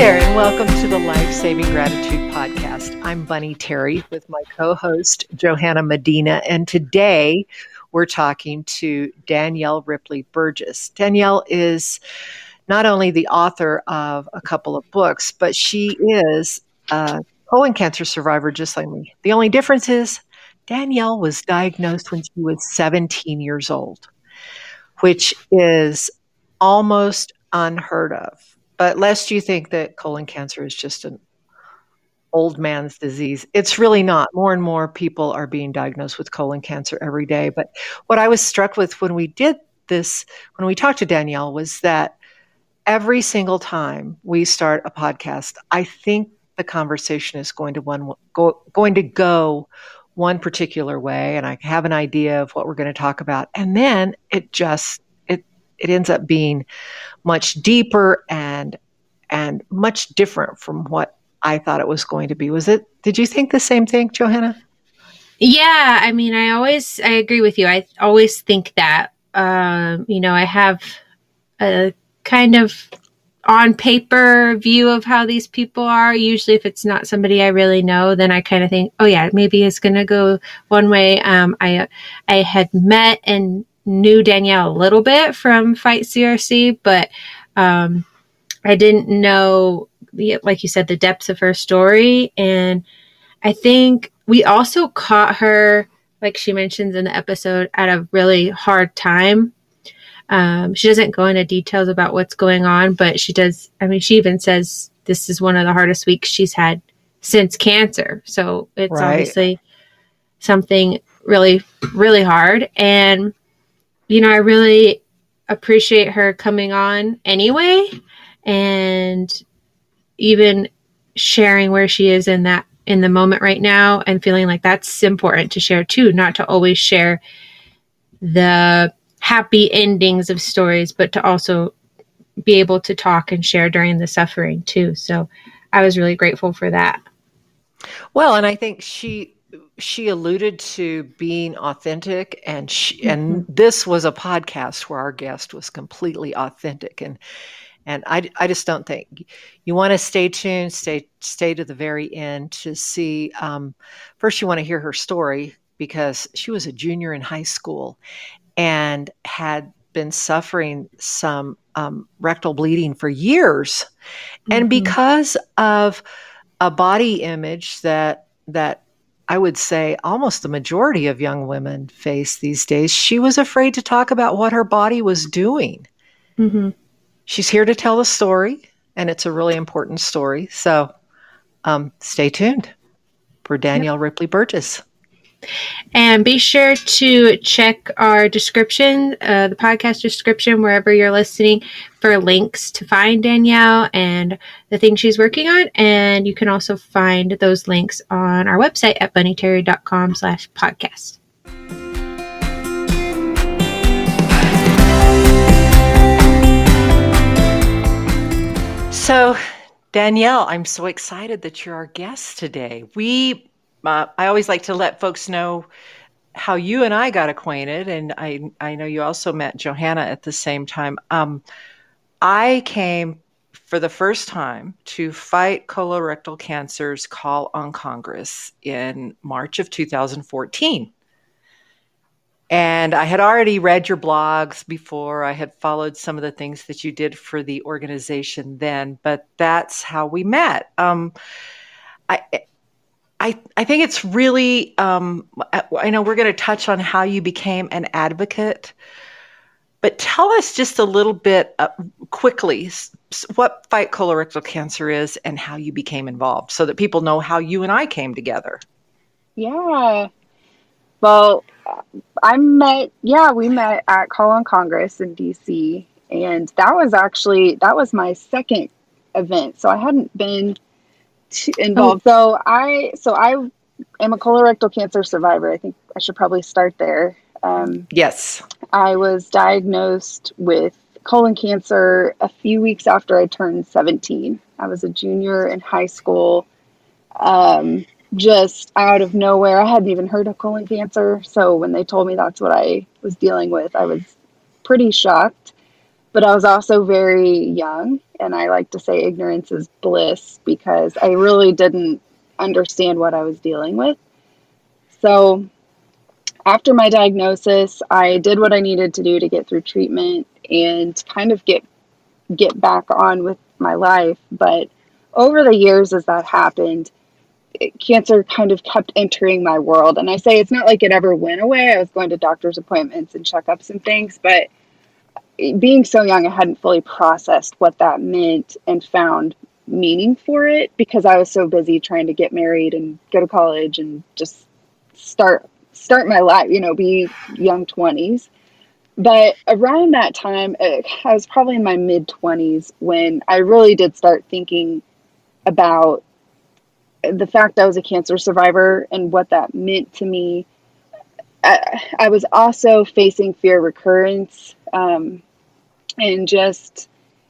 there, and welcome to the Life Saving Gratitude Podcast. I'm Bunny Terry with my co host, Johanna Medina, and today we're talking to Danielle Ripley Burgess. Danielle is not only the author of a couple of books, but she is a colon cancer survivor just like me. The only difference is Danielle was diagnosed when she was 17 years old, which is almost unheard of but lest you think that colon cancer is just an old man's disease, it's really not. More and more people are being diagnosed with colon cancer every day. But what I was struck with when we did this, when we talked to Danielle, was that every single time we start a podcast, I think the conversation is going to one go, going to go one particular way, and I have an idea of what we're going to talk about, and then it just it ends up being much deeper and and much different from what I thought it was going to be. Was it? Did you think the same thing, Johanna? Yeah, I mean, I always I agree with you. I always think that um, you know I have a kind of on paper view of how these people are. Usually, if it's not somebody I really know, then I kind of think, oh yeah, maybe it's going to go one way. Um, I I had met and knew Danielle a little bit from Fight CRC, but um, I didn't know, like you said, the depths of her story. And I think we also caught her, like she mentions in the episode, at a really hard time. Um, she doesn't go into details about what's going on, but she does. I mean, she even says this is one of the hardest weeks she's had since cancer. So it's right. obviously something really, really hard. And you know, I really appreciate her coming on anyway and even sharing where she is in that in the moment right now and feeling like that's important to share too, not to always share the happy endings of stories, but to also be able to talk and share during the suffering too. So I was really grateful for that. Well, and I think she she alluded to being authentic and she, mm-hmm. and this was a podcast where our guest was completely authentic and and I, I just don't think you want to stay tuned stay stay to the very end to see um, first you want to hear her story because she was a junior in high school and had been suffering some um, rectal bleeding for years mm-hmm. and because of a body image that that I would say almost the majority of young women face these days, she was afraid to talk about what her body was doing. Mm-hmm. She's here to tell the story, and it's a really important story. So um, stay tuned for Danielle yep. Ripley Burgess. And be sure to check our description, uh, the podcast description, wherever you're listening, for links to find Danielle and the things she's working on. And you can also find those links on our website at bunnyterry.com slash podcast. So, Danielle, I'm so excited that you're our guest today. We uh, I always like to let folks know how you and I got acquainted, and I I know you also met Johanna at the same time. Um, I came for the first time to fight colorectal cancer's call on Congress in March of 2014. And I had already read your blogs before. I had followed some of the things that you did for the organization then, but that's how we met. Um, I, I, I think it's really, um, I know we're going to touch on how you became an advocate, but tell us just a little bit uh, quickly what Fight Colorectal Cancer is and how you became involved so that people know how you and I came together. Yeah. Well, I met, yeah, we met at Call on Congress in DC. And that was actually, that was my second event. So I hadn't been involved. Oh. So I so I am a colorectal cancer survivor. I think I should probably start there. Um, yes, I was diagnosed with colon cancer a few weeks after I turned 17. I was a junior in high school. Um, just out of nowhere, I hadn't even heard of colon cancer. So when they told me that's what I was dealing with, I was pretty shocked. But I was also very young. And I like to say ignorance is bliss because I really didn't understand what I was dealing with. So after my diagnosis, I did what I needed to do to get through treatment and kind of get get back on with my life. But over the years, as that happened, it, cancer kind of kept entering my world. And I say it's not like it ever went away. I was going to doctor's appointments and checkups and things, but being so young, I hadn't fully processed what that meant and found meaning for it because I was so busy trying to get married and go to college and just start start my life, you know, be young 20s. But around that time, uh, I was probably in my mid 20s when I really did start thinking about the fact I was a cancer survivor and what that meant to me. I, I was also facing fear recurrence um, and just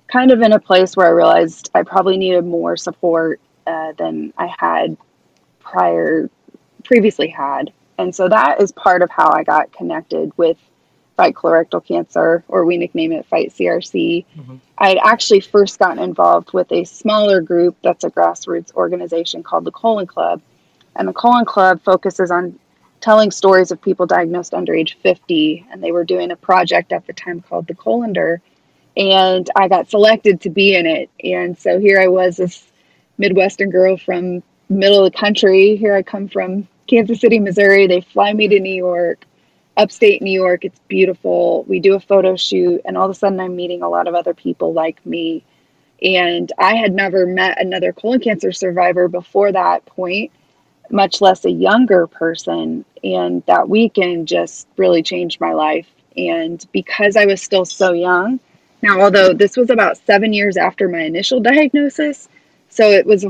kind of in a place where I realized I probably needed more support uh, than I had prior previously had. And so that is part of how I got connected with Fight Colorectal Cancer, or we nickname it Fight CRC. Mm-hmm. I had actually first gotten involved with a smaller group that's a grassroots organization called the Colon Club. And the Colon Club focuses on telling stories of people diagnosed under age 50. And they were doing a project at the time called the Colondar. And I got selected to be in it. And so here I was, this Midwestern girl from middle of the country. Here I come from Kansas City, Missouri. They fly me to New York upstate New York. It's beautiful. We do a photo shoot, and all of a sudden, I'm meeting a lot of other people like me. And I had never met another colon cancer survivor before that point, much less a younger person. And that weekend just really changed my life. And because I was still so young, now, although this was about seven years after my initial diagnosis, so it was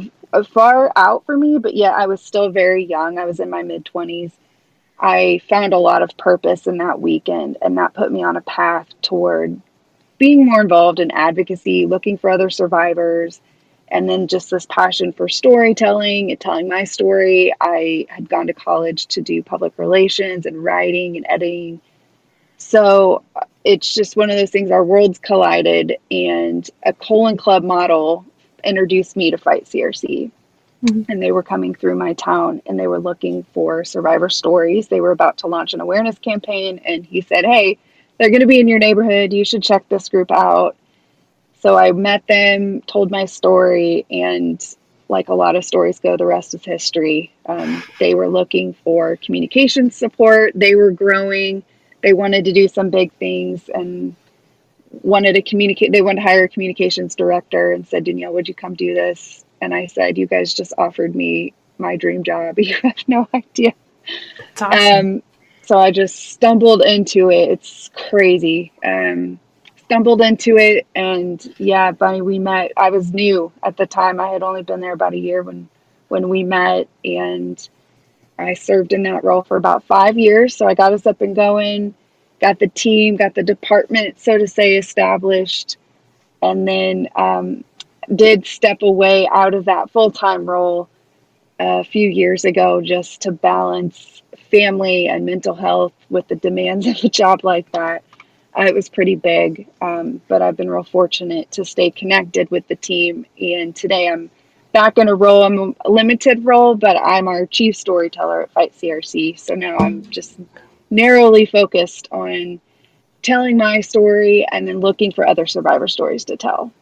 far out for me, but yet I was still very young. I was in my mid 20s I found a lot of purpose in that weekend, and that put me on a path toward being more involved in advocacy, looking for other survivors, and then just this passion for storytelling and telling my story. I had gone to college to do public relations and writing and editing. So it's just one of those things, our worlds collided, and a colon club model introduced me to Fight CRC. Mm-hmm. And they were coming through my town and they were looking for survivor stories. They were about to launch an awareness campaign. And he said, Hey, they're going to be in your neighborhood. You should check this group out. So I met them, told my story, and like a lot of stories go, the rest is history. Um, they were looking for communication support. They were growing. They wanted to do some big things and wanted to communicate. They wanted to hire a communications director and said, Danielle, would you come do this? and I said, "You guys just offered me my dream job. You have no idea." That's awesome. Um, so I just stumbled into it. It's crazy. Um, stumbled into it, and yeah, Bunny, we met. I was new at the time. I had only been there about a year when when we met, and I served in that role for about five years. So I got us up and going, got the team, got the department, so to say, established, and then um, did step away out of that full time role a few years ago just to balance family and mental health with the demands of a job like that. Uh, it was pretty big, um, but I've been real fortunate to stay connected with the team. And today I'm back in a role, I'm a limited role, but I'm our chief storyteller at Fight CRC. So now I'm just narrowly focused on telling my story and then looking for other survivor stories to tell.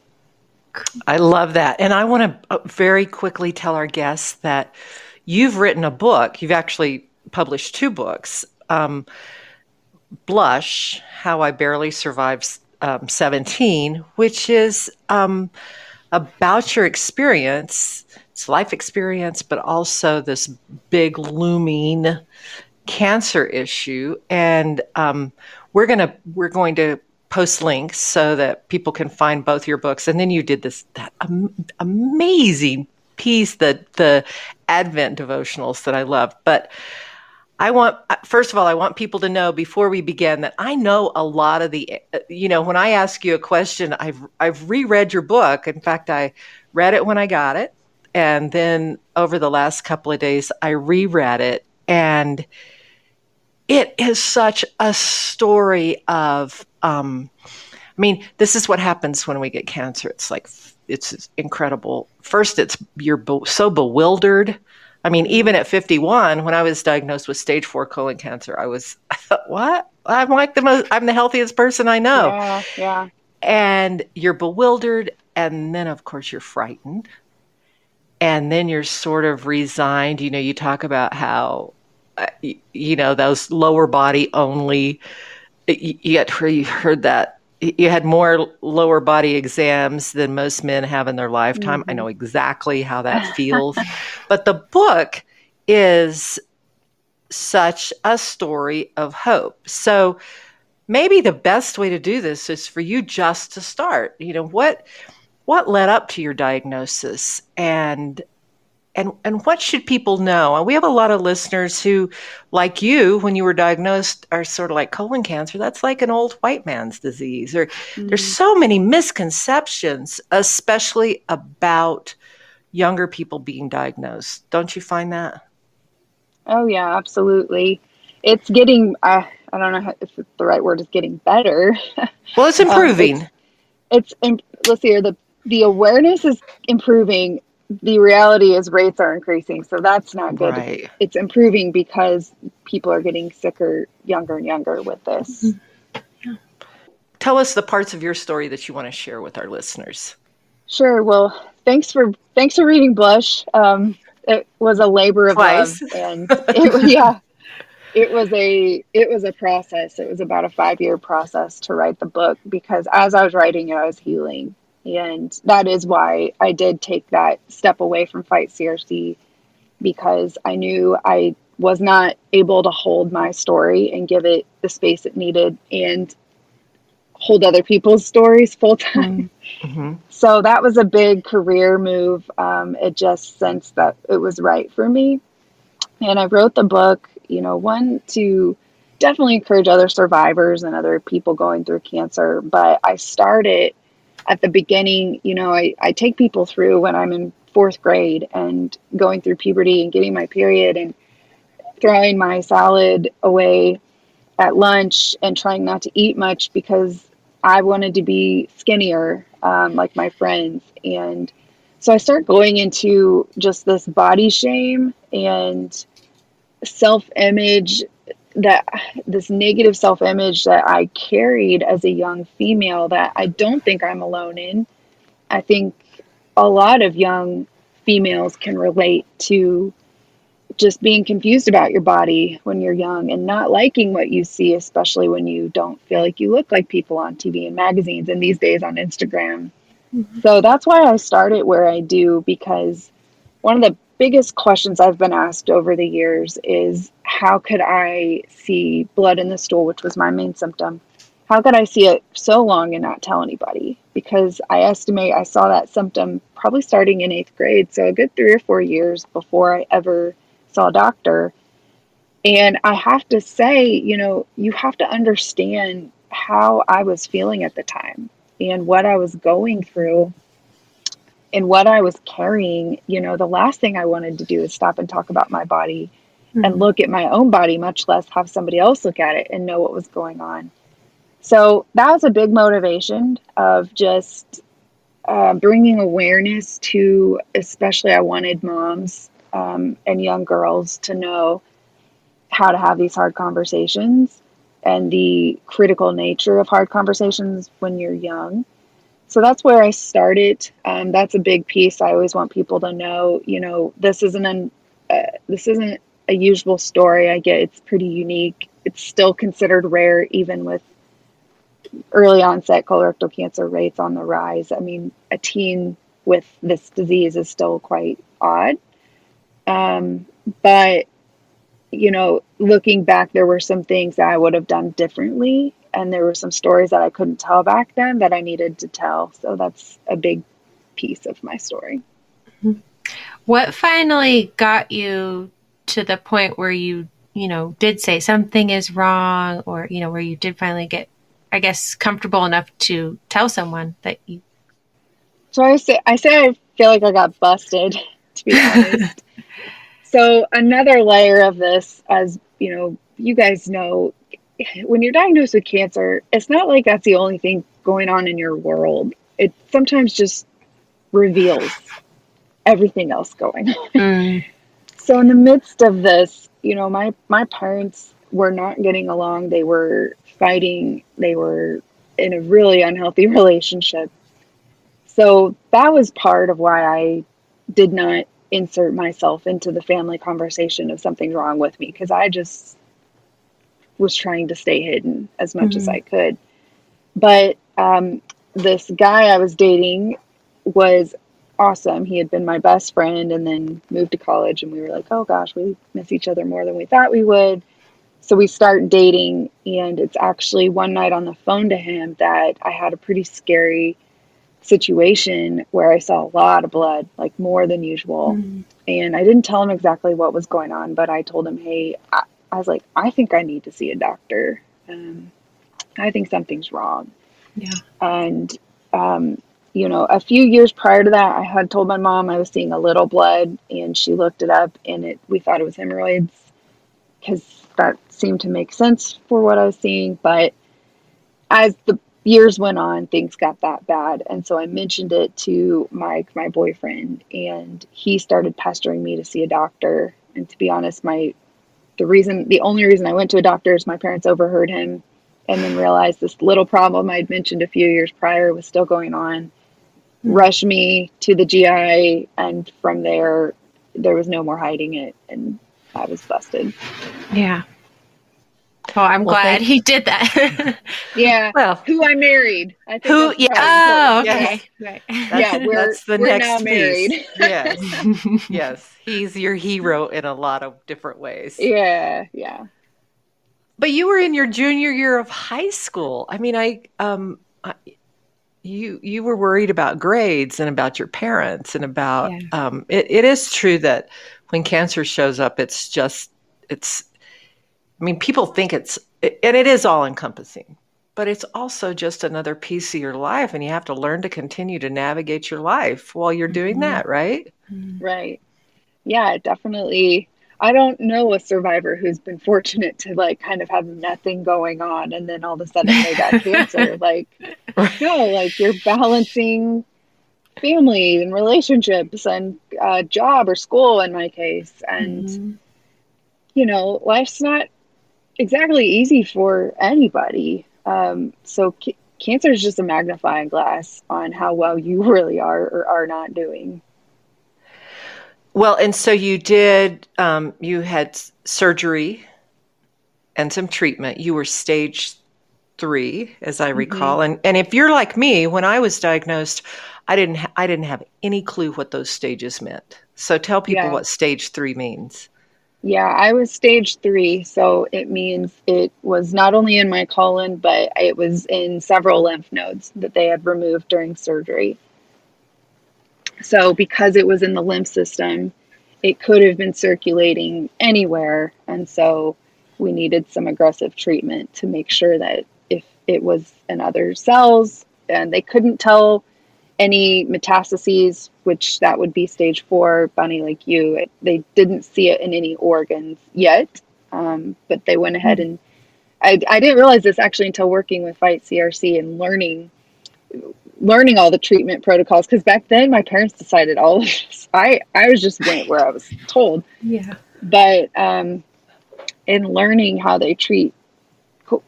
I love that. And I want to uh, very quickly tell our guests that you've written a book. You've actually published two books um, Blush How I Barely Survived um, 17, which is um, about your experience, it's life experience, but also this big looming cancer issue. And um, we're gonna we're going to post links so that people can find both your books. And then you did this that am- amazing piece, the the Advent devotionals that I love. But I want first of all, I want people to know before we begin that I know a lot of the you know when I ask you a question, I've I've reread your book. In fact, I read it when I got it, and then over the last couple of days, I reread it and it is such a story of um, I mean, this is what happens when we get cancer. It's like it's incredible. First, it's you're so bewildered. I mean, even at 51, when I was diagnosed with stage four colon cancer, I was, I thought, what? I'm like the most, I'm the healthiest person I know. Yeah, yeah. And you're bewildered. And then, of course, you're frightened. And then you're sort of resigned. You know, you talk about how, you know, those lower body only, you, you, you heard that you had more lower body exams than most men have in their lifetime. Mm-hmm. I know exactly how that feels. but the book is such a story of hope. So maybe the best way to do this is for you just to start. You know, what what led up to your diagnosis and and and what should people know? And we have a lot of listeners who, like you, when you were diagnosed, are sort of like colon cancer. That's like an old white man's disease. Or mm-hmm. there's so many misconceptions, especially about younger people being diagnosed. Don't you find that? Oh yeah, absolutely. It's getting. Uh, I don't know if the right word is getting better. Well, it's improving. um, it's, it's let's see here. The the awareness is improving the reality is rates are increasing so that's not good. Right. it's improving because people are getting sicker younger and younger with this. Mm-hmm. tell us the parts of your story that you want to share with our listeners. Sure well thanks for thanks for reading blush. Um, it was a labor of Twice. love and it, yeah it was a it was a process. It was about a five year process to write the book because as i was writing it i was healing and that is why I did take that step away from Fight CRC because I knew I was not able to hold my story and give it the space it needed and hold other people's stories full time. Mm-hmm. So that was a big career move. Um, it just sensed that it was right for me. And I wrote the book, you know, one to definitely encourage other survivors and other people going through cancer, but I started at the beginning, you know, I, I take people through when I'm in fourth grade and going through puberty and getting my period and throwing my salad away at lunch and trying not to eat much because I wanted to be skinnier um, like my friends. And so I start going into just this body shame and self image that this negative self image that I carried as a young female that I don't think I'm alone in. I think a lot of young females can relate to just being confused about your body when you're young and not liking what you see, especially when you don't feel like you look like people on TV and magazines and these days on Instagram. Mm-hmm. So that's why I started where I do because one of the biggest questions I've been asked over the years is how could I see blood in the stool, which was my main symptom? How could I see it so long and not tell anybody? Because I estimate I saw that symptom probably starting in eighth grade, so a good three or four years before I ever saw a doctor. And I have to say, you know, you have to understand how I was feeling at the time and what I was going through and what I was carrying, you know, the last thing I wanted to do is stop and talk about my body mm-hmm. and look at my own body, much less have somebody else look at it and know what was going on. So that was a big motivation of just uh, bringing awareness to, especially, I wanted moms um, and young girls to know how to have these hard conversations and the critical nature of hard conversations when you're young so that's where I started. Um, that's a big piece. I always want people to know, you know, this isn't an uh, this isn't a usual story. I get it's pretty unique. It's still considered rare, even with early onset colorectal cancer rates on the rise. I mean, a teen with this disease is still quite odd. Um, but you know, looking back, there were some things that I would have done differently and there were some stories that I couldn't tell back then that I needed to tell. So that's a big piece of my story. What finally got you to the point where you, you know, did say something is wrong or, you know, where you did finally get, I guess, comfortable enough to tell someone that you. So I say, I say I feel like I got busted, to be honest. so another layer of this, as you know, you guys know, when you're diagnosed with cancer, it's not like that's the only thing going on in your world, it sometimes just reveals everything else going on. Mm. so in the midst of this, you know, my my parents were not getting along. They were fighting. They were in a really unhealthy relationship. So that was part of why I did not insert myself into the family conversation of something wrong with me because I just was trying to stay hidden as much mm-hmm. as I could. But um, this guy I was dating was awesome. He had been my best friend and then moved to college, and we were like, oh gosh, we miss each other more than we thought we would. So we start dating, and it's actually one night on the phone to him that I had a pretty scary situation where I saw a lot of blood, like more than usual. Mm-hmm. And I didn't tell him exactly what was going on, but I told him, hey, I, I was like, I think I need to see a doctor. Um, I think something's wrong. Yeah. And, um, you know, a few years prior to that, I had told my mom I was seeing a little blood, and she looked it up, and it we thought it was hemorrhoids because that seemed to make sense for what I was seeing. But as the years went on, things got that bad, and so I mentioned it to Mike, my boyfriend, and he started pestering me to see a doctor. And to be honest, my the reason, the only reason I went to a doctor is my parents overheard him and then realized this little problem I'd mentioned a few years prior was still going on. Mm-hmm. Rush me to the GI, and from there, there was no more hiding it, and I was busted. Yeah. Well, I'm well, glad he did that. yeah. Well, who I married. I think who? Yeah. Oh, okay. Yes. Right. yeah, we're, that's the we're next now married. Piece. yes. yes. He's your hero in a lot of different ways. Yeah. Yeah. But you were in your junior year of high school. I mean, I, um, I, you you were worried about grades and about your parents and about yeah. um, it, it is true that when cancer shows up it's just it's i mean people think it's and it is all encompassing but it's also just another piece of your life and you have to learn to continue to navigate your life while you're doing mm-hmm. that right right yeah definitely I don't know a survivor who's been fortunate to like kind of have nothing going on and then all of a sudden they got cancer. Like, no, like you're balancing family and relationships and uh, job or school in my case. And, mm-hmm. you know, life's not exactly easy for anybody. Um, so c- cancer is just a magnifying glass on how well you really are or are not doing. Well, and so you did, um, you had surgery and some treatment. You were stage three, as I mm-hmm. recall. And, and if you're like me, when I was diagnosed, I didn't, ha- I didn't have any clue what those stages meant. So tell people yeah. what stage three means. Yeah, I was stage three. So it means it was not only in my colon, but it was in several lymph nodes that they had removed during surgery. So, because it was in the lymph system, it could have been circulating anywhere. And so, we needed some aggressive treatment to make sure that if it was in other cells and they couldn't tell any metastases, which that would be stage four, Bunny, like you, it, they didn't see it in any organs yet. Um, but they went ahead and I, I didn't realize this actually until working with Fight CRC and learning learning all the treatment protocols because back then my parents decided all of this. I I was just went where I was told. Yeah. But um, in learning how they treat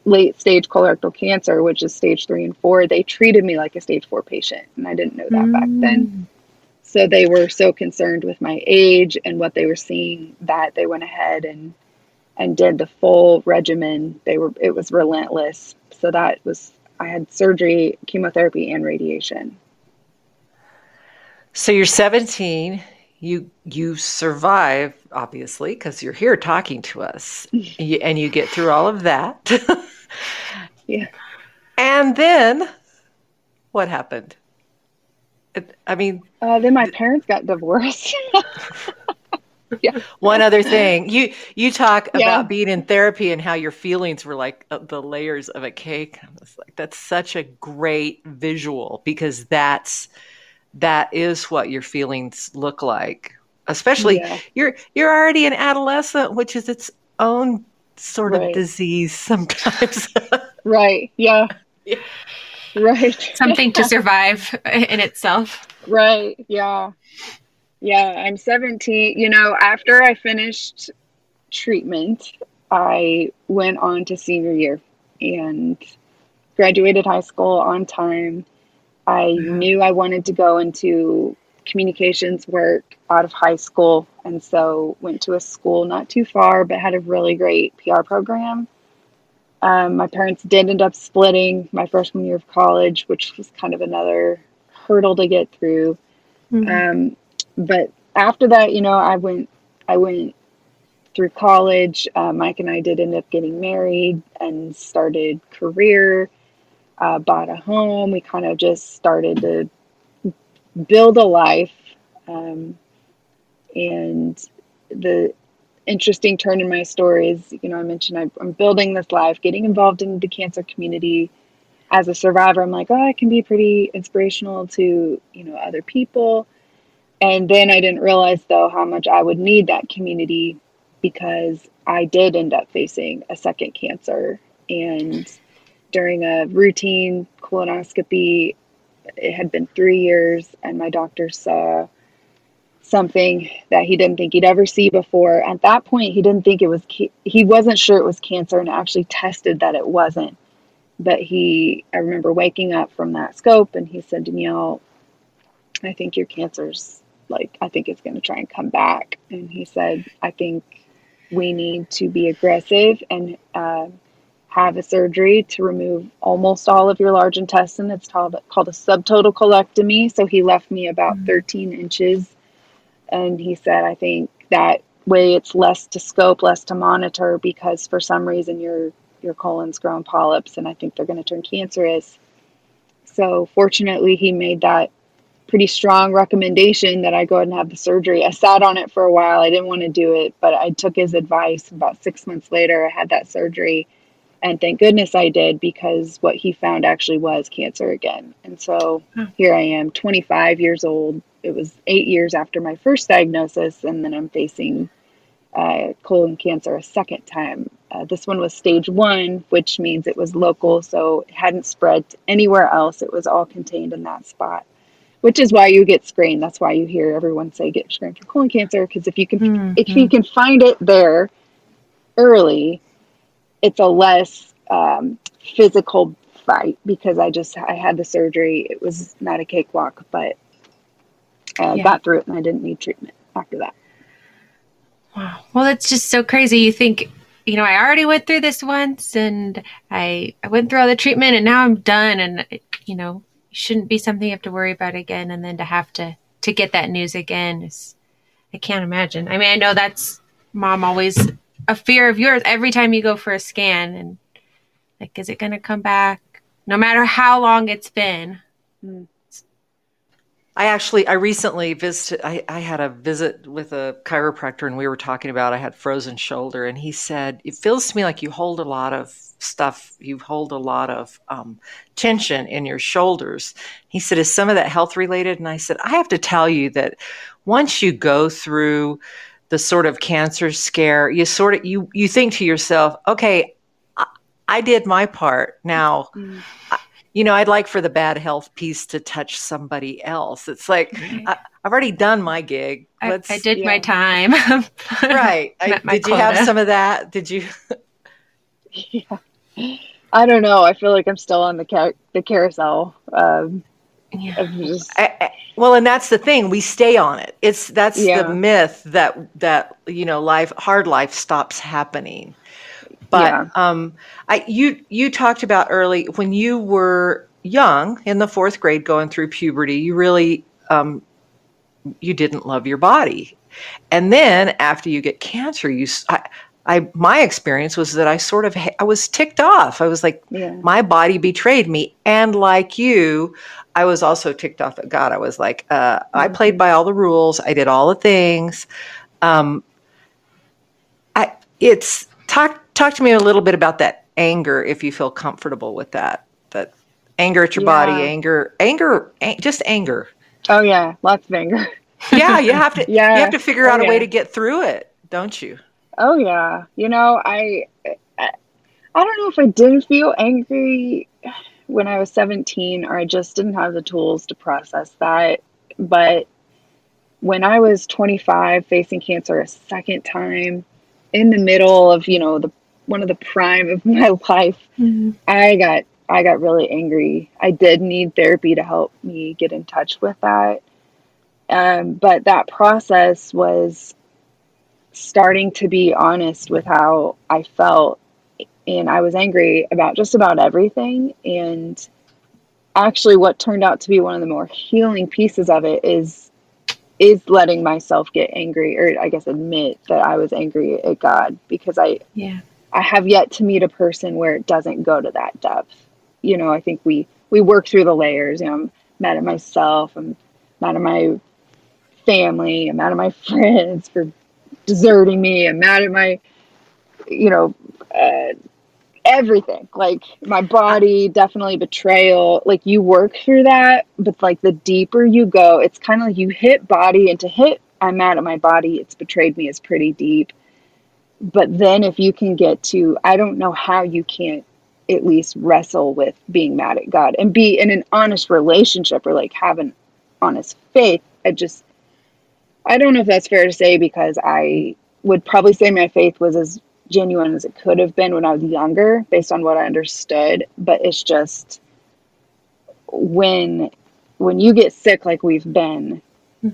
late stage colorectal cancer, which is stage three and four, they treated me like a stage four patient, and I didn't know that mm. back then. So they were so concerned with my age and what they were seeing that they went ahead and and did the full regimen. They were it was relentless. So that was I had surgery, chemotherapy, and radiation. So you're 17. You you survive obviously because you're here talking to us, and you get through all of that. yeah. And then, what happened? I mean, uh, then my parents got divorced. yeah. One other thing, you you talk yeah. about being in therapy and how your feelings were like uh, the layers of a cake. I was like, that's such a great visual because that's that is what your feelings look like. Especially yeah. you're you're already an adolescent, which is its own sort right. of disease sometimes. right. Yeah. yeah. right. Something to survive in itself. Right. Yeah. Yeah. I'm 17. You know, after I finished treatment, I went on to senior year and graduated high school on time. I knew I wanted to go into communications work out of high school and so went to a school not too far but had a really great PR program. Um, my parents did end up splitting my freshman year of college, which was kind of another hurdle to get through. Mm-hmm. Um, but after that, you know, I went I went through college, uh, Mike and I did end up getting married and started career, uh, bought a home. We kind of just started to build a life. Um, and the interesting turn in my story is, you know, I mentioned I'm building this life, getting involved in the cancer community. As a survivor, I'm like, oh, I can be pretty inspirational to, you know, other people. And then I didn't realize, though, how much I would need that community because I did end up facing a second cancer. And during a routine colonoscopy, it had been three years, and my doctor saw something that he didn't think he'd ever see before. At that point, he didn't think it was, he wasn't sure it was cancer and actually tested that it wasn't. But he, I remember waking up from that scope and he said, Danielle, I think your cancer's like, I think it's going to try and come back. And he said, I think we need to be aggressive and uh, have a surgery to remove almost all of your large intestine. It's called, called a subtotal colectomy. So he left me about mm-hmm. 13 inches. And he said, I think that way it's less to scope, less to monitor because for some reason your your colon's grown polyps and I think they're going to turn cancerous. So fortunately he made that pretty strong recommendation that I go ahead and have the surgery. I sat on it for a while. I didn't want to do it, but I took his advice. About six months later, I had that surgery. And thank goodness I did because what he found actually was cancer again. And so here I am, 25 years old. It was eight years after my first diagnosis, and then I'm facing uh, colon cancer a second time. Uh, this one was stage one, which means it was local, so it hadn't spread anywhere else. It was all contained in that spot which is why you get screened. That's why you hear everyone say get screened for colon cancer because if you can mm-hmm. if you can find it there early, it's a less um, physical fight because I just I had the surgery. It was not a cakewalk, but I yeah. got through it and I didn't need treatment after that. Wow. Well, that's just so crazy. You think, you know, I already went through this once and I, I went through all the treatment and now I'm done. And, you know, shouldn't be something you have to worry about again and then to have to to get that news again is i can't imagine i mean i know that's mom always a fear of yours every time you go for a scan and like is it going to come back no matter how long it's been mm. I actually, I recently visited, I, I had a visit with a chiropractor and we were talking about, I had frozen shoulder and he said, it feels to me like you hold a lot of stuff, you hold a lot of um, tension in your shoulders. He said, is some of that health related? And I said, I have to tell you that once you go through the sort of cancer scare, you sort of, you, you think to yourself, okay, I, I did my part. Now, mm-hmm you know, I'd like for the bad health piece to touch somebody else. It's like I, have already done my gig. I, I, did my time. right. I, did you have some of that? Did you? yeah. I don't know. I feel like I'm still on the car- the carousel. Um, yeah. Just... well, and that's the thing. We stay on it. It's that's yeah. the myth that that you know life hard life stops happening. But yeah. um, I you you talked about early when you were young in the fourth grade, going through puberty. You really um, you didn't love your body, and then after you get cancer, you I, my experience was that I sort of I was ticked off. I was like, yeah. my body betrayed me, and like you, I was also ticked off at God. I was like, uh, mm-hmm. I played by all the rules. I did all the things. Um, I it's talk talk to me a little bit about that anger if you feel comfortable with that that anger at your yeah. body anger anger just anger oh yeah lots of anger yeah you have to yeah you have to figure out oh, a way to get through it don't you oh yeah you know I, I i don't know if i didn't feel angry when I was 17, or I just didn't have the tools to process that. But when I was 25, facing cancer a second time, in the middle of you know the one of the prime of my life, mm-hmm. I got I got really angry. I did need therapy to help me get in touch with that. Um, but that process was starting to be honest with how I felt. And I was angry about just about everything. And actually, what turned out to be one of the more healing pieces of it is is letting myself get angry or I guess admit that I was angry at God because I yeah I have yet to meet a person where it doesn't go to that depth you know, I think we we work through the layers. You know, I'm mad at myself. I'm mad at my family. I'm mad at my friends for deserting me. I'm mad at my, you know, uh, everything. Like my body, definitely betrayal. Like you work through that, but like the deeper you go, it's kind of like you hit body, and to hit, I'm mad at my body. It's betrayed me. Is pretty deep. But then if you can get to, I don't know how you can't at least wrestle with being mad at God and be in an honest relationship or like have an honest faith. I just, I don't know if that's fair to say because I would probably say my faith was as genuine as it could have been when I was younger based on what I understood. But it's just when, when you get sick like we've been hmm.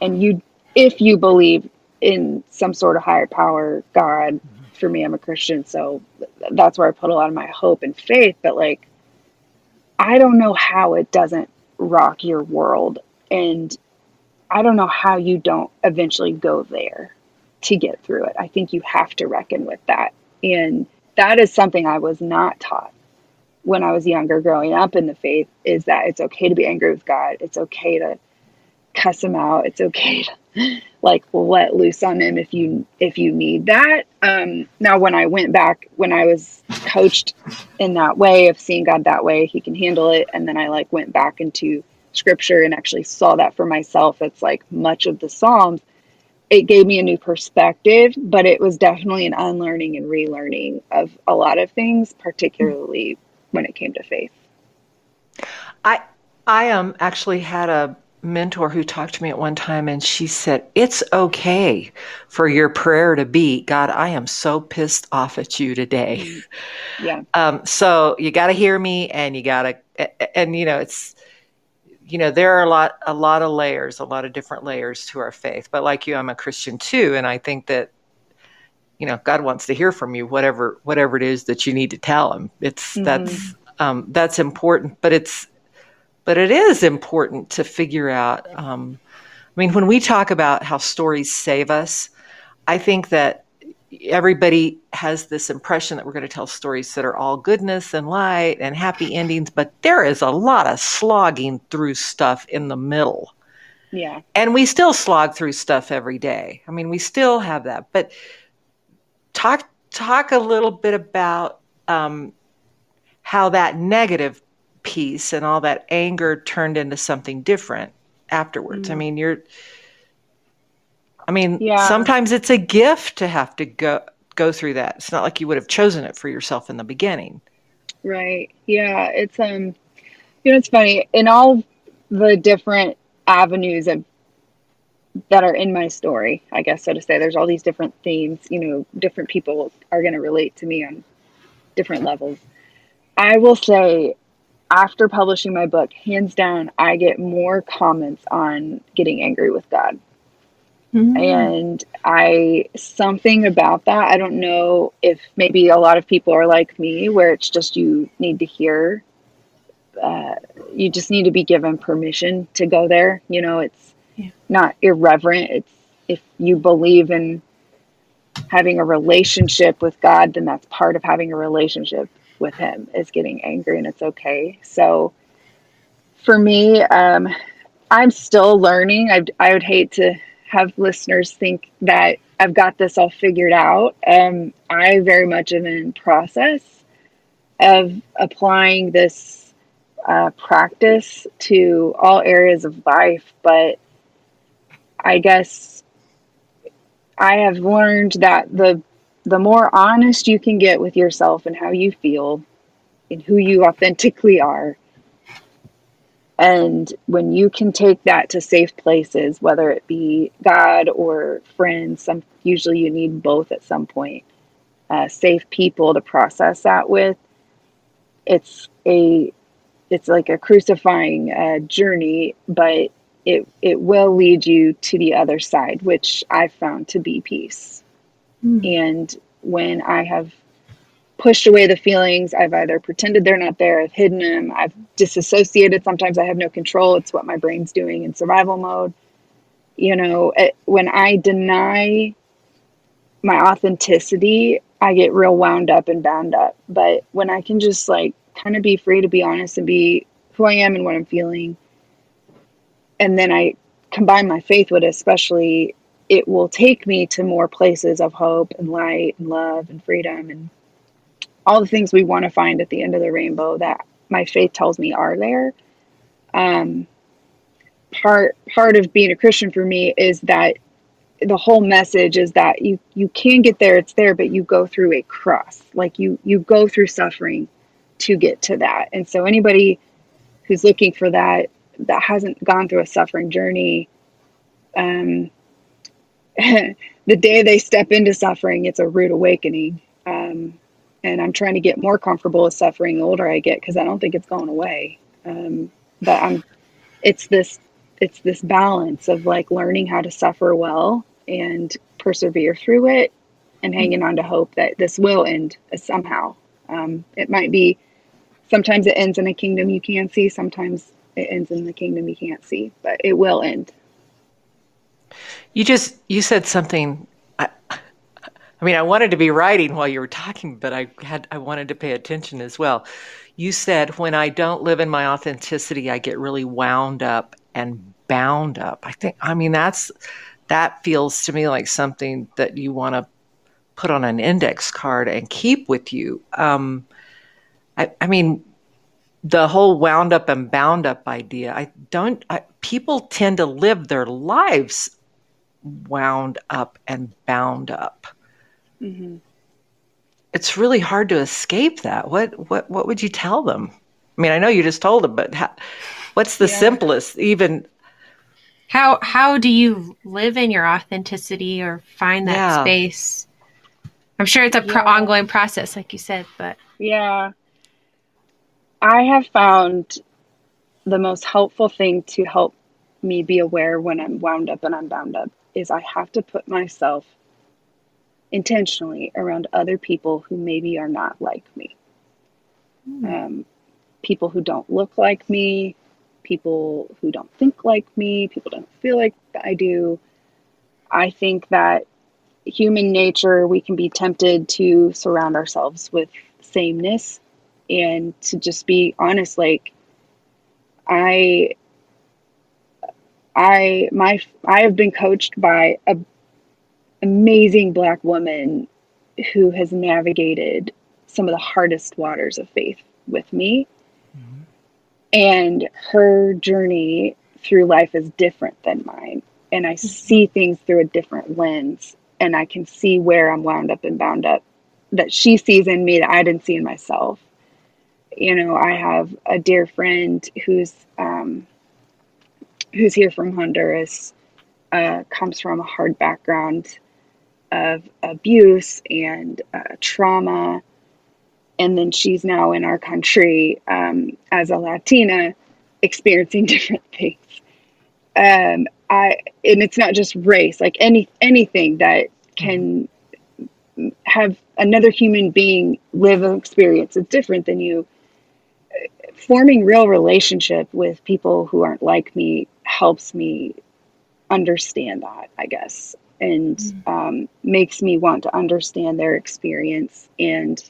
and you, if you believe in some sort of higher power, God, hmm. for me, I'm a Christian, so that's where I put a lot of my hope and faith. But like, I don't know how it doesn't rock your world. And I don't know how you don't eventually go there to get through it. I think you have to reckon with that. And that is something I was not taught when I was younger growing up in the faith is that it's okay to be angry with God. It's okay to cuss him out. It's okay to like let loose on him if you if you need that. Um, now, when I went back, when I was coached in that way of seeing God that way, He can handle it, and then I like went back into Scripture and actually saw that for myself. It's like much of the Psalms. It gave me a new perspective, but it was definitely an unlearning and relearning of a lot of things, particularly when it came to faith. I I um actually had a mentor who talked to me at one time and she said, It's okay for your prayer to be, God, I am so pissed off at you today. Yeah. Um, so you got to hear me and you got to, and you know, it's, you know, there are a lot, a lot of layers, a lot of different layers to our faith. But like you, I'm a Christian too. And I think that, you know, God wants to hear from you, whatever, whatever it is that you need to tell him. It's, mm-hmm. that's, um, that's important, but it's, but it is important to figure out. Um, I mean, when we talk about how stories save us, I think that everybody has this impression that we're going to tell stories that are all goodness and light and happy endings, but there is a lot of slogging through stuff in the middle. Yeah. And we still slog through stuff every day. I mean, we still have that. But talk talk a little bit about um, how that negative piece and all that anger turned into something different afterwards. Mm. I mean, you're I mean, yeah. sometimes it's a gift to have to go go through that. It's not like you would have chosen it for yourself in the beginning. Right. Yeah, it's um you know it's funny in all the different avenues of that are in my story, I guess so to say. There's all these different themes, you know, different people are going to relate to me on different levels. I will say after publishing my book, hands down, I get more comments on getting angry with God. Mm-hmm. And I, something about that, I don't know if maybe a lot of people are like me, where it's just you need to hear, uh, you just need to be given permission to go there. You know, it's yeah. not irreverent. It's if you believe in having a relationship with God, then that's part of having a relationship with him is getting angry and it's okay. So for me, um, I'm still learning. I, I would hate to have listeners think that I've got this all figured out. Um, I very much am in process of applying this uh, practice to all areas of life, but I guess I have learned that the the more honest you can get with yourself and how you feel, and who you authentically are. And when you can take that to safe places, whether it be God or friends, some usually you need both at some point. Uh, safe people to process that with. It's a, it's like a crucifying uh, journey, but it it will lead you to the other side, which I've found to be peace. Mm. And when I have pushed away the feelings. I've either pretended they're not there, I've hidden them, I've disassociated. Sometimes I have no control. It's what my brain's doing in survival mode. You know, it, when I deny my authenticity, I get real wound up and bound up. But when I can just like kind of be free to be honest and be who I am and what I'm feeling, and then I combine my faith with it, especially, it will take me to more places of hope and light and love and freedom and all the things we want to find at the end of the rainbow that my faith tells me are there. Um, part part of being a Christian for me is that the whole message is that you you can get there, it's there, but you go through a cross. Like you you go through suffering to get to that. And so anybody who's looking for that that hasn't gone through a suffering journey, um, the day they step into suffering, it's a rude awakening. Um, and I'm trying to get more comfortable with suffering the older I get because I don't think it's going away. Um, but I'm, it's this, it's this balance of like learning how to suffer well and persevere through it, and mm-hmm. hanging on to hope that this will end somehow. Um, it might be, sometimes it ends in a kingdom you can see, sometimes it ends in the kingdom you can't see, but it will end. You just you said something I mean, I wanted to be writing while you were talking, but I had I wanted to pay attention as well. You said when I don't live in my authenticity, I get really wound up and bound up. I think I mean that's that feels to me like something that you want to put on an index card and keep with you. Um, I, I mean, the whole wound up and bound up idea. I don't. I, people tend to live their lives wound up and bound up. Mm-hmm. It's really hard to escape that. What what what would you tell them? I mean, I know you just told them, but how, what's the yeah. simplest even? How how do you live in your authenticity or find that yeah. space? I'm sure it's a pro- ongoing process, like you said, but yeah, I have found the most helpful thing to help me be aware when I'm wound up and I'm bound up is I have to put myself intentionally around other people who maybe are not like me. Mm. Um, people who don't look like me, people who don't think like me, people don't feel like I do. I think that human nature, we can be tempted to surround ourselves with sameness and to just be honest, like, I I my I have been coached by a amazing black woman who has navigated some of the hardest waters of faith with me. Mm-hmm. And her journey through life is different than mine. And I mm-hmm. see things through a different lens. And I can see where I'm wound up and bound up that she sees in me that I didn't see in myself. You know, I have a dear friend who's um, who's here from Honduras, uh, comes from a hard background, of abuse and uh, trauma. And then she's now in our country um, as a Latina experiencing different things. Um, I and it's not just race, like any anything that can have another human being live an experience that's different than you. Forming real relationship with people who aren't like me helps me understand that, I guess and mm. um, makes me want to understand their experience. And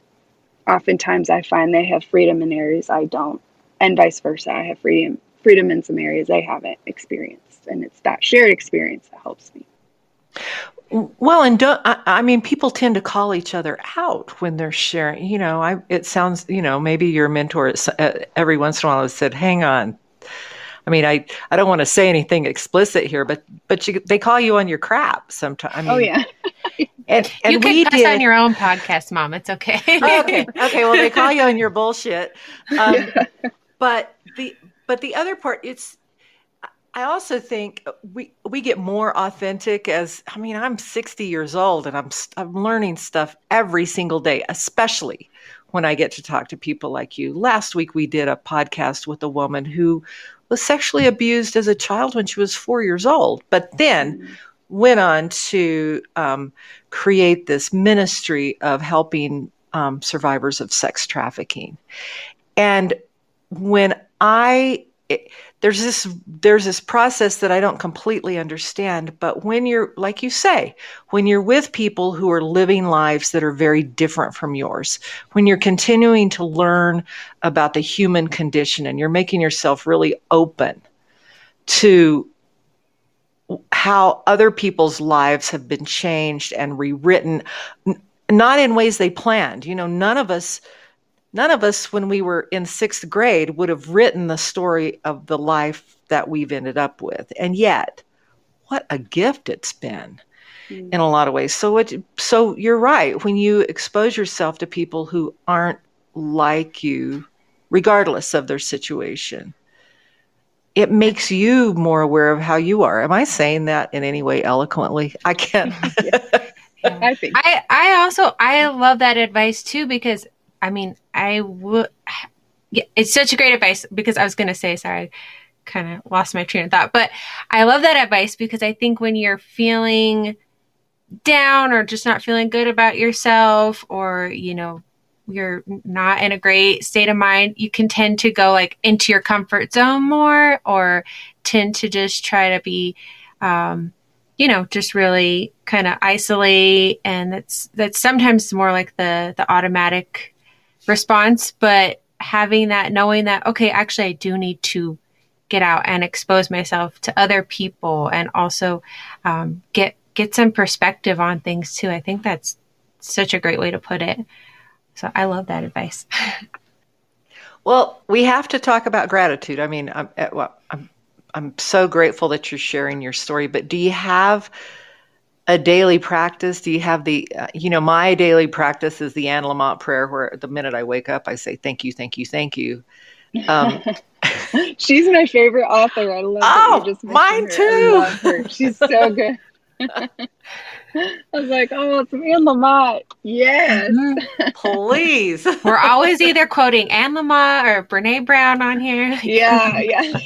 oftentimes I find they have freedom in areas I don't, and vice versa. I have freedom freedom in some areas they haven't experienced, and it's that shared experience that helps me. Well, and don't, I, I, mean, people tend to call each other out when they're sharing. You know, I it sounds, you know, maybe your mentor uh, every once in a while has said, "Hang on, I mean, I, I don't want to say anything explicit here, but but you, they call you on your crap sometimes. I oh, mean, oh yeah, And, and you can we cuss did, on your own podcast, Mom. It's okay. okay. Okay. Well, they call you on your bullshit. Um, but the but the other part, it's. I also think we we get more authentic as I mean I'm 60 years old and I'm I'm learning stuff every single day, especially when I get to talk to people like you. Last week we did a podcast with a woman who was sexually abused as a child when she was four years old, but then mm-hmm. went on to um, create this ministry of helping um, survivors of sex trafficking. And when I it, there's this there's this process that I don't completely understand, but when you're like you say, when you're with people who are living lives that are very different from yours, when you're continuing to learn about the human condition and you're making yourself really open to how other people's lives have been changed and rewritten not in ways they planned. You know, none of us none of us, when we were in sixth grade, would have written the story of the life that we've ended up with. And yet, what a gift it's been mm. in a lot of ways. So, it, so you're right. When you expose yourself to people who aren't like you, regardless of their situation, it makes you more aware of how you are. Am I saying that in any way eloquently? I can't. yeah. I think I, I also I love that advice too because I mean, I would. Yeah, it's such a great advice because I was going to say, sorry, kind of lost my train of thought, but I love that advice because I think when you're feeling down or just not feeling good about yourself or, you know, you're not in a great state of mind, you can tend to go like into your comfort zone more or tend to just try to be, um, you know, just really kind of isolate. And that's, that's sometimes more like the, the automatic response, but having that, knowing that, okay, actually, I do need to get out and expose myself to other people and also um, get get some perspective on things too. I think that's such a great way to put it. So I love that advice. well, we have to talk about gratitude. I mean, I'm, eh, well, I'm I'm so grateful that you're sharing your story. But do you have a daily practice? Do you have the, uh, you know, my daily practice is the Anne Lamott prayer, where the minute I wake up, I say, thank you, thank you, thank you. Um, She's my favorite author. I love oh, just mine her. too. She's so good. I was like, oh, it's Anne Lamott. Yes. Mm-hmm. Please. We're always either quoting Anne Lamott or Brene Brown on here. Yeah, yeah.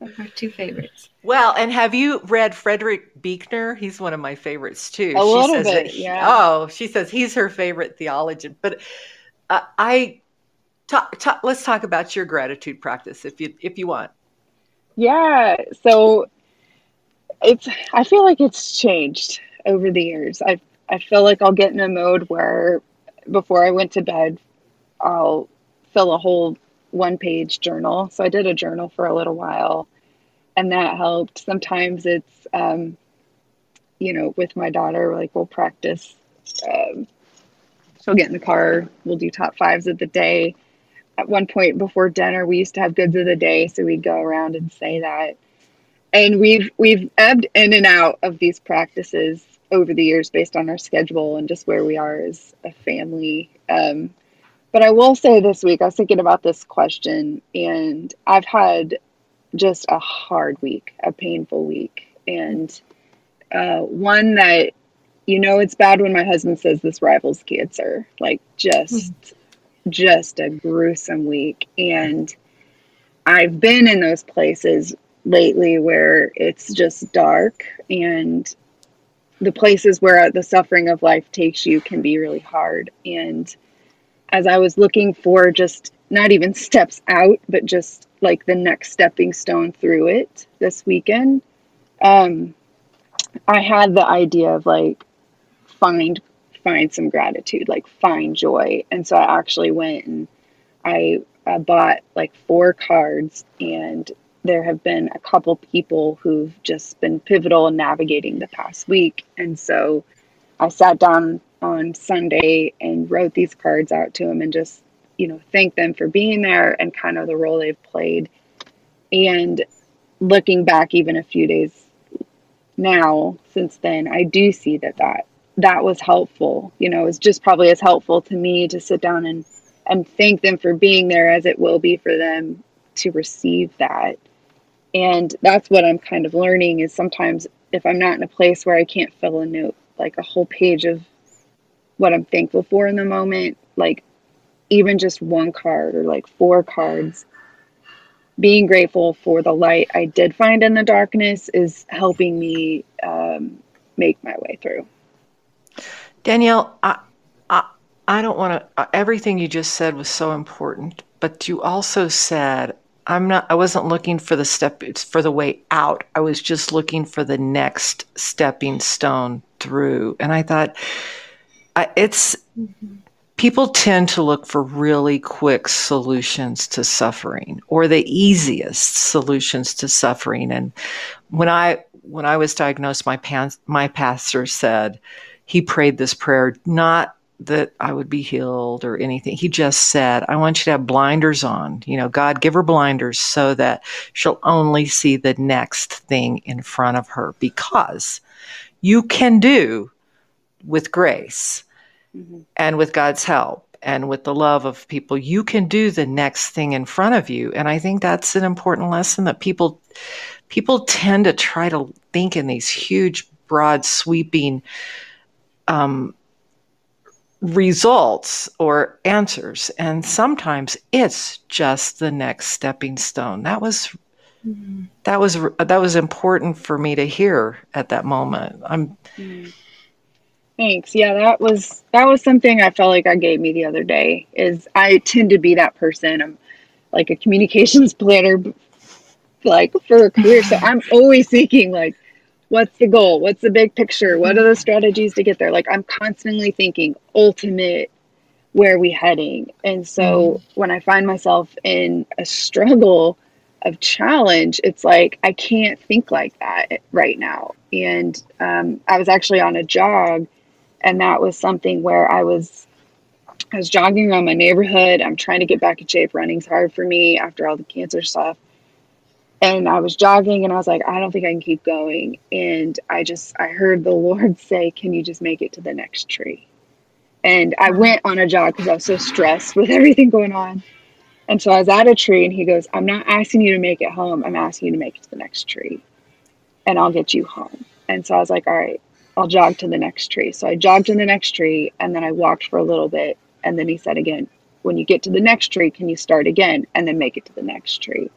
Our two favorites. Well, and have you read Frederick Buechner? He's one of my favorites too. A she little says bit, yeah. Oh, she says he's her favorite theologian. But uh, I talk, talk, let's talk about your gratitude practice if you if you want. Yeah. So it's I feel like it's changed over the years. I I feel like I'll get in a mode where before I went to bed, I'll fill a whole one page journal. So I did a journal for a little while and that helped. Sometimes it's, um, you know, with my daughter, like we'll practice. Um, she'll get in the car, we'll do top fives of the day. At one point before dinner, we used to have goods of the day, so we'd go around and say that. And we've we've ebbed in and out of these practices over the years based on our schedule and just where we are as a family. Um, but I will say this week, I was thinking about this question, and I've had just a hard week, a painful week, and uh, one that you know it's bad when my husband says this rivals cancer, like just mm-hmm. just a gruesome week, and I've been in those places lately where it's just dark and the places where the suffering of life takes you can be really hard. And as i was looking for just not even steps out but just like the next stepping stone through it this weekend. Um i had the idea of like find find some gratitude like find joy. And so i actually went and i, I bought like four cards and there have been a couple people who've just been pivotal in navigating the past week. And so i sat down on sunday and wrote these cards out to them and just you know, thank them for being there and kind of the role they've played. And looking back even a few days now since then, I do see that that that was helpful. You know, it's just probably as helpful to me to sit down and and thank them for being there as it will be for them to receive that. And that's what I'm kind of learning is sometimes if I'm not in a place where I can't fill a note, like a whole page of what I'm thankful for in the moment, like even just one card or like four cards, being grateful for the light I did find in the darkness is helping me um, make my way through. Danielle, I, I, I don't want to, everything you just said was so important, but you also said, I'm not, I wasn't looking for the step, it's for the way out. I was just looking for the next stepping stone through. And I thought, it's, mm-hmm people tend to look for really quick solutions to suffering or the easiest solutions to suffering. And when i when i was diagnosed my pan, my pastor said he prayed this prayer not that i would be healed or anything. He just said i want you to have blinders on. You know god give her blinders so that she'll only see the next thing in front of her. Because you can do with grace Mm-hmm. And with God's help and with the love of people, you can do the next thing in front of you. And I think that's an important lesson that people people tend to try to think in these huge, broad, sweeping um, results or answers. And sometimes it's just the next stepping stone. That was mm-hmm. that was that was important for me to hear at that moment. I'm mm-hmm. Thanks. Yeah, that was that was something I felt like I gave me the other day. Is I tend to be that person. I'm like a communications planner, like for a career. So I'm always thinking like, what's the goal? What's the big picture? What are the strategies to get there? Like I'm constantly thinking ultimate where are we heading? And so mm. when I find myself in a struggle of challenge, it's like I can't think like that right now. And um, I was actually on a jog and that was something where I was I was jogging around my neighborhood. I'm trying to get back in shape. Running's hard for me after all the cancer stuff. And I was jogging and I was like, I don't think I can keep going. And I just I heard the Lord say, Can you just make it to the next tree? And I went on a jog because I was so stressed with everything going on. And so I was at a tree and he goes, I'm not asking you to make it home. I'm asking you to make it to the next tree. And I'll get you home. And so I was like, all right. I'll jog to the next tree. So I jogged to the next tree and then I walked for a little bit. And then he said again, when you get to the next tree, can you start again and then make it to the next tree?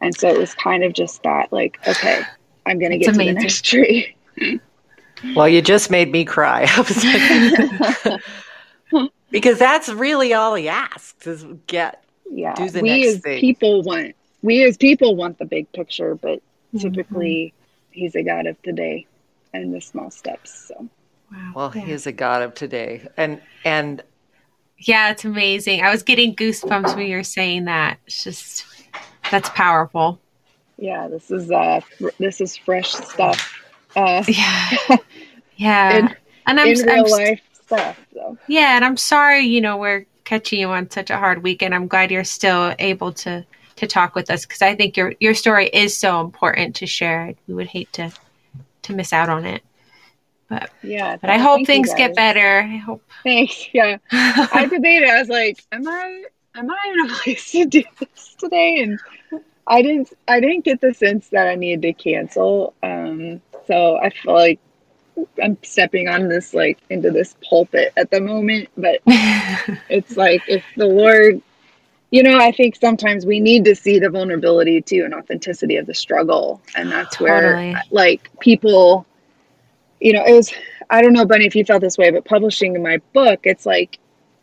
And so it was kind of just that, like, okay, I'm going to get amazing. to the next tree. well, you just made me cry. because that's really all he asks is get yeah. Do the we next as thing. people want we as people want the big picture, but mm-hmm. typically mm-hmm. he's a God of today and the small steps. So, wow. Well, yeah. he is a God of today, and and yeah, it's amazing. I was getting goosebumps when you were saying that. It's just that's powerful. Yeah, this is uh this is fresh stuff. Uh, yeah, yeah, in, and I'm in real I'm, life stuff. So. Yeah, and I'm sorry, you know, we're catching you on such a hard weekend. I'm glad you're still able to to talk with us because I think your your story is so important to share. We would hate to to miss out on it. But yeah, but I hope things get better. I hope. Thanks. Yeah, I debated. I was like, am I am I in a place to do this today? And I didn't. I didn't get the sense that I needed to cancel. Um, so I feel like I'm stepping on this like into this pulpit at the moment. But it's like if the Lord you know, I think sometimes we need to see the vulnerability too and authenticity of the struggle. And that's totally. where like people, you know, it was, I don't know, Bunny, if you felt this way, but publishing my book, it's like,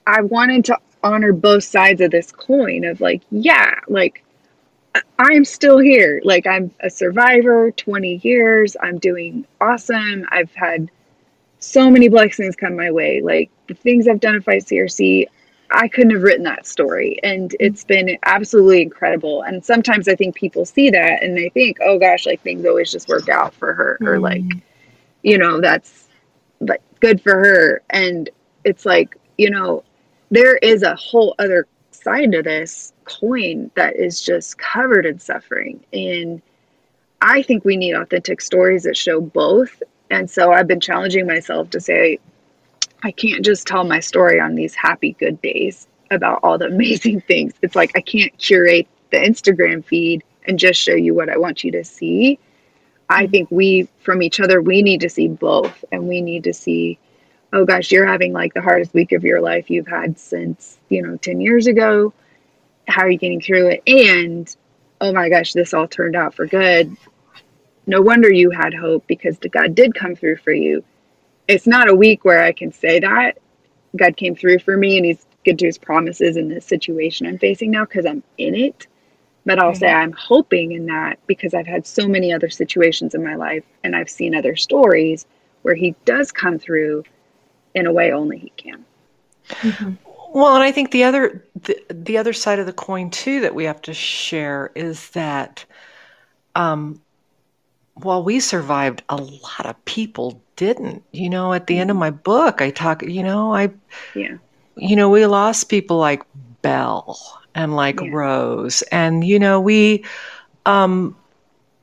I wanted to honor both sides of this coin of like, yeah, like I'm still here. Like I'm a survivor, 20 years. I'm doing awesome. I've had so many blessings come my way. Like the things I've done at Fight CRC, I couldn't have written that story. And mm-hmm. it's been absolutely incredible. And sometimes I think people see that and they think, oh gosh, like things always just work out for her, or like, you know, that's like good for her. And it's like, you know, there is a whole other side to this coin that is just covered in suffering. And I think we need authentic stories that show both And so I've been challenging myself to say, I can't just tell my story on these happy, good days about all the amazing things. It's like I can't curate the Instagram feed and just show you what I want you to see. I mm-hmm. think we, from each other, we need to see both. And we need to see, oh gosh, you're having like the hardest week of your life you've had since, you know, 10 years ago. How are you getting through it? And oh my gosh, this all turned out for good. No wonder you had hope because God did come through for you. It's not a week where I can say that God came through for me and he's good to his promises in this situation I'm facing now because I'm in it. But I'll say I'm hoping in that because I've had so many other situations in my life and I've seen other stories where he does come through in a way only he can. Mm-hmm. Well, and I think the other the, the other side of the coin too that we have to share is that um, while we survived, a lot of people didn't. You know, at the end of mm-hmm. my book, I talk. You know, I yeah. You know, we lost people like Belle and like yeah. Rose. And, you know, we, um,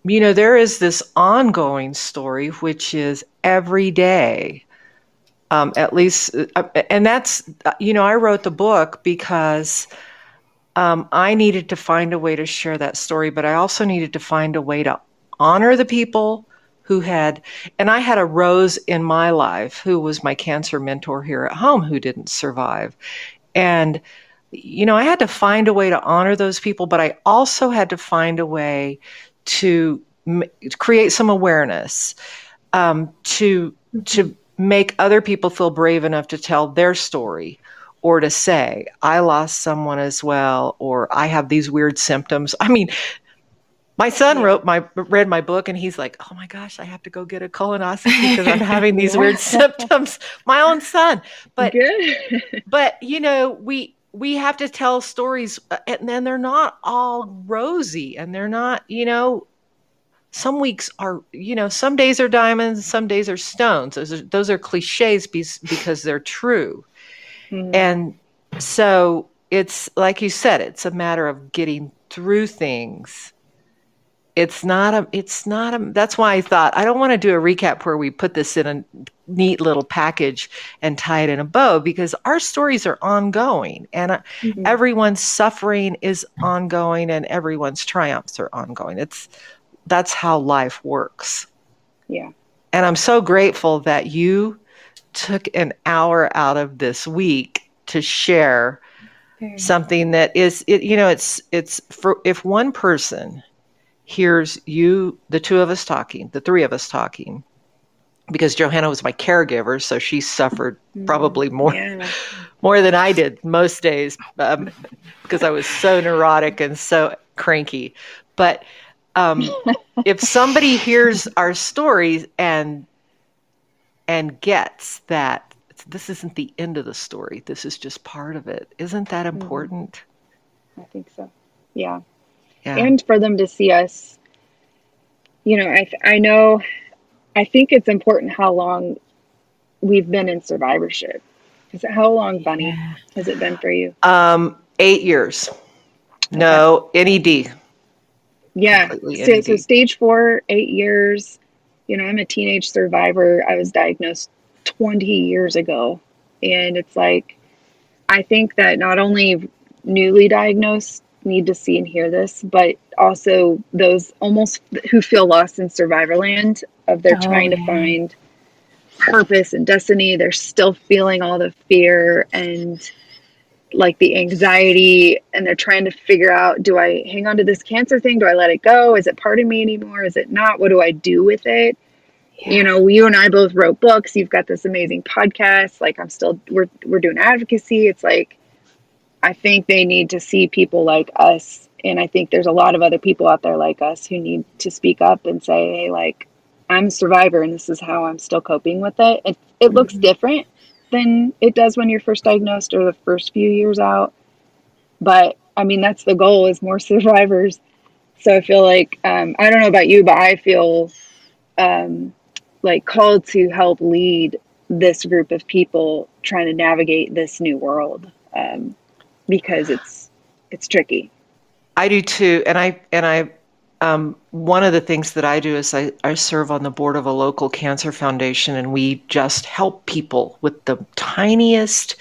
you know, there is this ongoing story, which is every day, um, at least, uh, and that's, you know, I wrote the book because um, I needed to find a way to share that story, but I also needed to find a way to honor the people who had, and I had a Rose in my life who was my cancer mentor here at home who didn't survive. And you know, I had to find a way to honor those people, but I also had to find a way to m- create some awareness, um, to to make other people feel brave enough to tell their story, or to say, "I lost someone as well," or "I have these weird symptoms." I mean, my son wrote my read my book and he's like, "Oh my gosh, I have to go get a colonoscopy because I'm having these weird symptoms." My own son, but but you know we we have to tell stories uh, and then they're not all rosy and they're not you know some weeks are you know some days are diamonds some days are stones. Those are, those are cliches because they're true. Mm-hmm. and so it's like you said it's a matter of getting through things it's not a it's not a that's why i thought i don't want to do a recap where we put this in a neat little package and tie it in a bow because our stories are ongoing and uh, mm-hmm. everyone's suffering is ongoing and everyone's triumphs are ongoing. It's that's how life works. Yeah. And i'm so grateful that you took an hour out of this week to share something that is it you know it's it's for if one person hears you, the two of us talking, the three of us talking, because Johanna was my caregiver, so she suffered mm, probably more yeah. more than I did most days um, because I was so neurotic and so cranky. But um, if somebody hears our stories and and gets that this isn't the end of the story, this is just part of it. Isn't that mm-hmm. important? I think so. Yeah yeah. and for them to see us you know i i know i think it's important how long we've been in survivorship. Is it how long bunny yeah. has it been for you? Um eight years. Okay. no ned yeah. So, so stage four eight years. You know i'm a teenage survivor. I was diagnosed 20 years ago. And it's like i think that not only newly diagnosed need to see and hear this, but also those almost who feel lost in survivor land of they're oh, trying to find purpose and destiny. They're still feeling all the fear and like the anxiety and they're trying to figure out do I hang on to this cancer thing? Do I let it go? Is it part of me anymore? Is it not? What do I do with it? Yeah. You know, you and I both wrote books. You've got this amazing podcast. Like I'm still we're we're doing advocacy. It's like I think they need to see people like us. And I think there's a lot of other people out there like us who need to speak up and say, hey, like, I'm a survivor and this is how I'm still coping with it. It, it mm-hmm. looks different than it does when you're first diagnosed or the first few years out. But I mean, that's the goal is more survivors. So I feel like, um, I don't know about you, but I feel um, like called to help lead this group of people trying to navigate this new world. Um, because it's it's tricky. I do too, and I and I um, one of the things that I do is I, I serve on the board of a local cancer foundation, and we just help people with the tiniest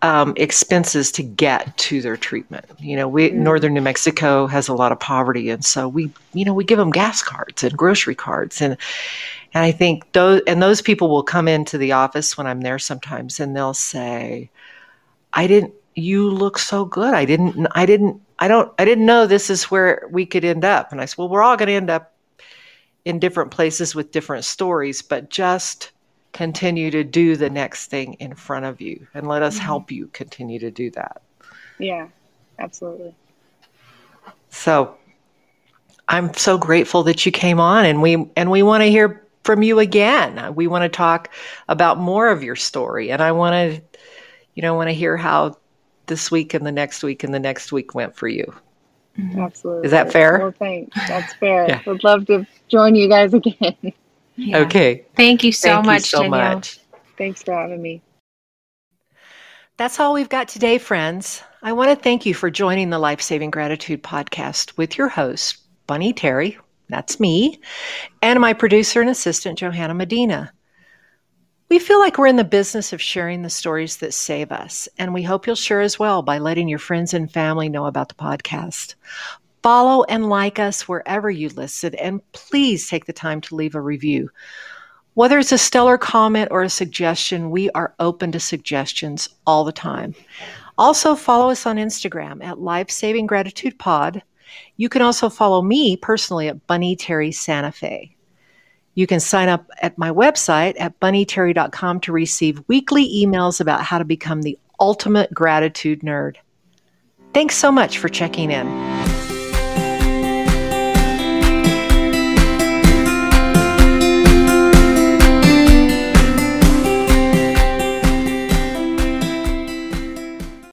um, expenses to get to their treatment. You know, we mm. northern New Mexico has a lot of poverty, and so we, you know, we give them gas cards and grocery cards, and and I think those and those people will come into the office when I'm there sometimes, and they'll say, "I didn't. You look so good. I didn't. I didn't I don't I didn't know this is where we could end up. And I said, well, we're all going to end up in different places with different stories, but just continue to do the next thing in front of you and let us mm-hmm. help you continue to do that. Yeah, absolutely. So I'm so grateful that you came on and we and we want to hear from you again. We want to talk about more of your story and I want to you know want to hear how this week and the next week and the next week went for you. Mm-hmm. Absolutely. Is that fair? Well, thanks. That's fair. yeah. Would love to join you guys again. Yeah. Okay. Thank you so Thank much. You so Danielle. much. Thanks for having me. That's all we've got today, friends. I want to thank you for joining the Life Saving Gratitude podcast with your host, Bunny Terry. That's me, and my producer and assistant, Johanna Medina. We feel like we're in the business of sharing the stories that save us, and we hope you'll share as well by letting your friends and family know about the podcast. Follow and like us wherever you listen, and please take the time to leave a review. Whether it's a stellar comment or a suggestion, we are open to suggestions all the time. Also, follow us on Instagram at Life Saving Gratitude Pod. You can also follow me personally at Bunny Terry Santa Fe. You can sign up at my website at bunnyterry.com to receive weekly emails about how to become the ultimate gratitude nerd. Thanks so much for checking in.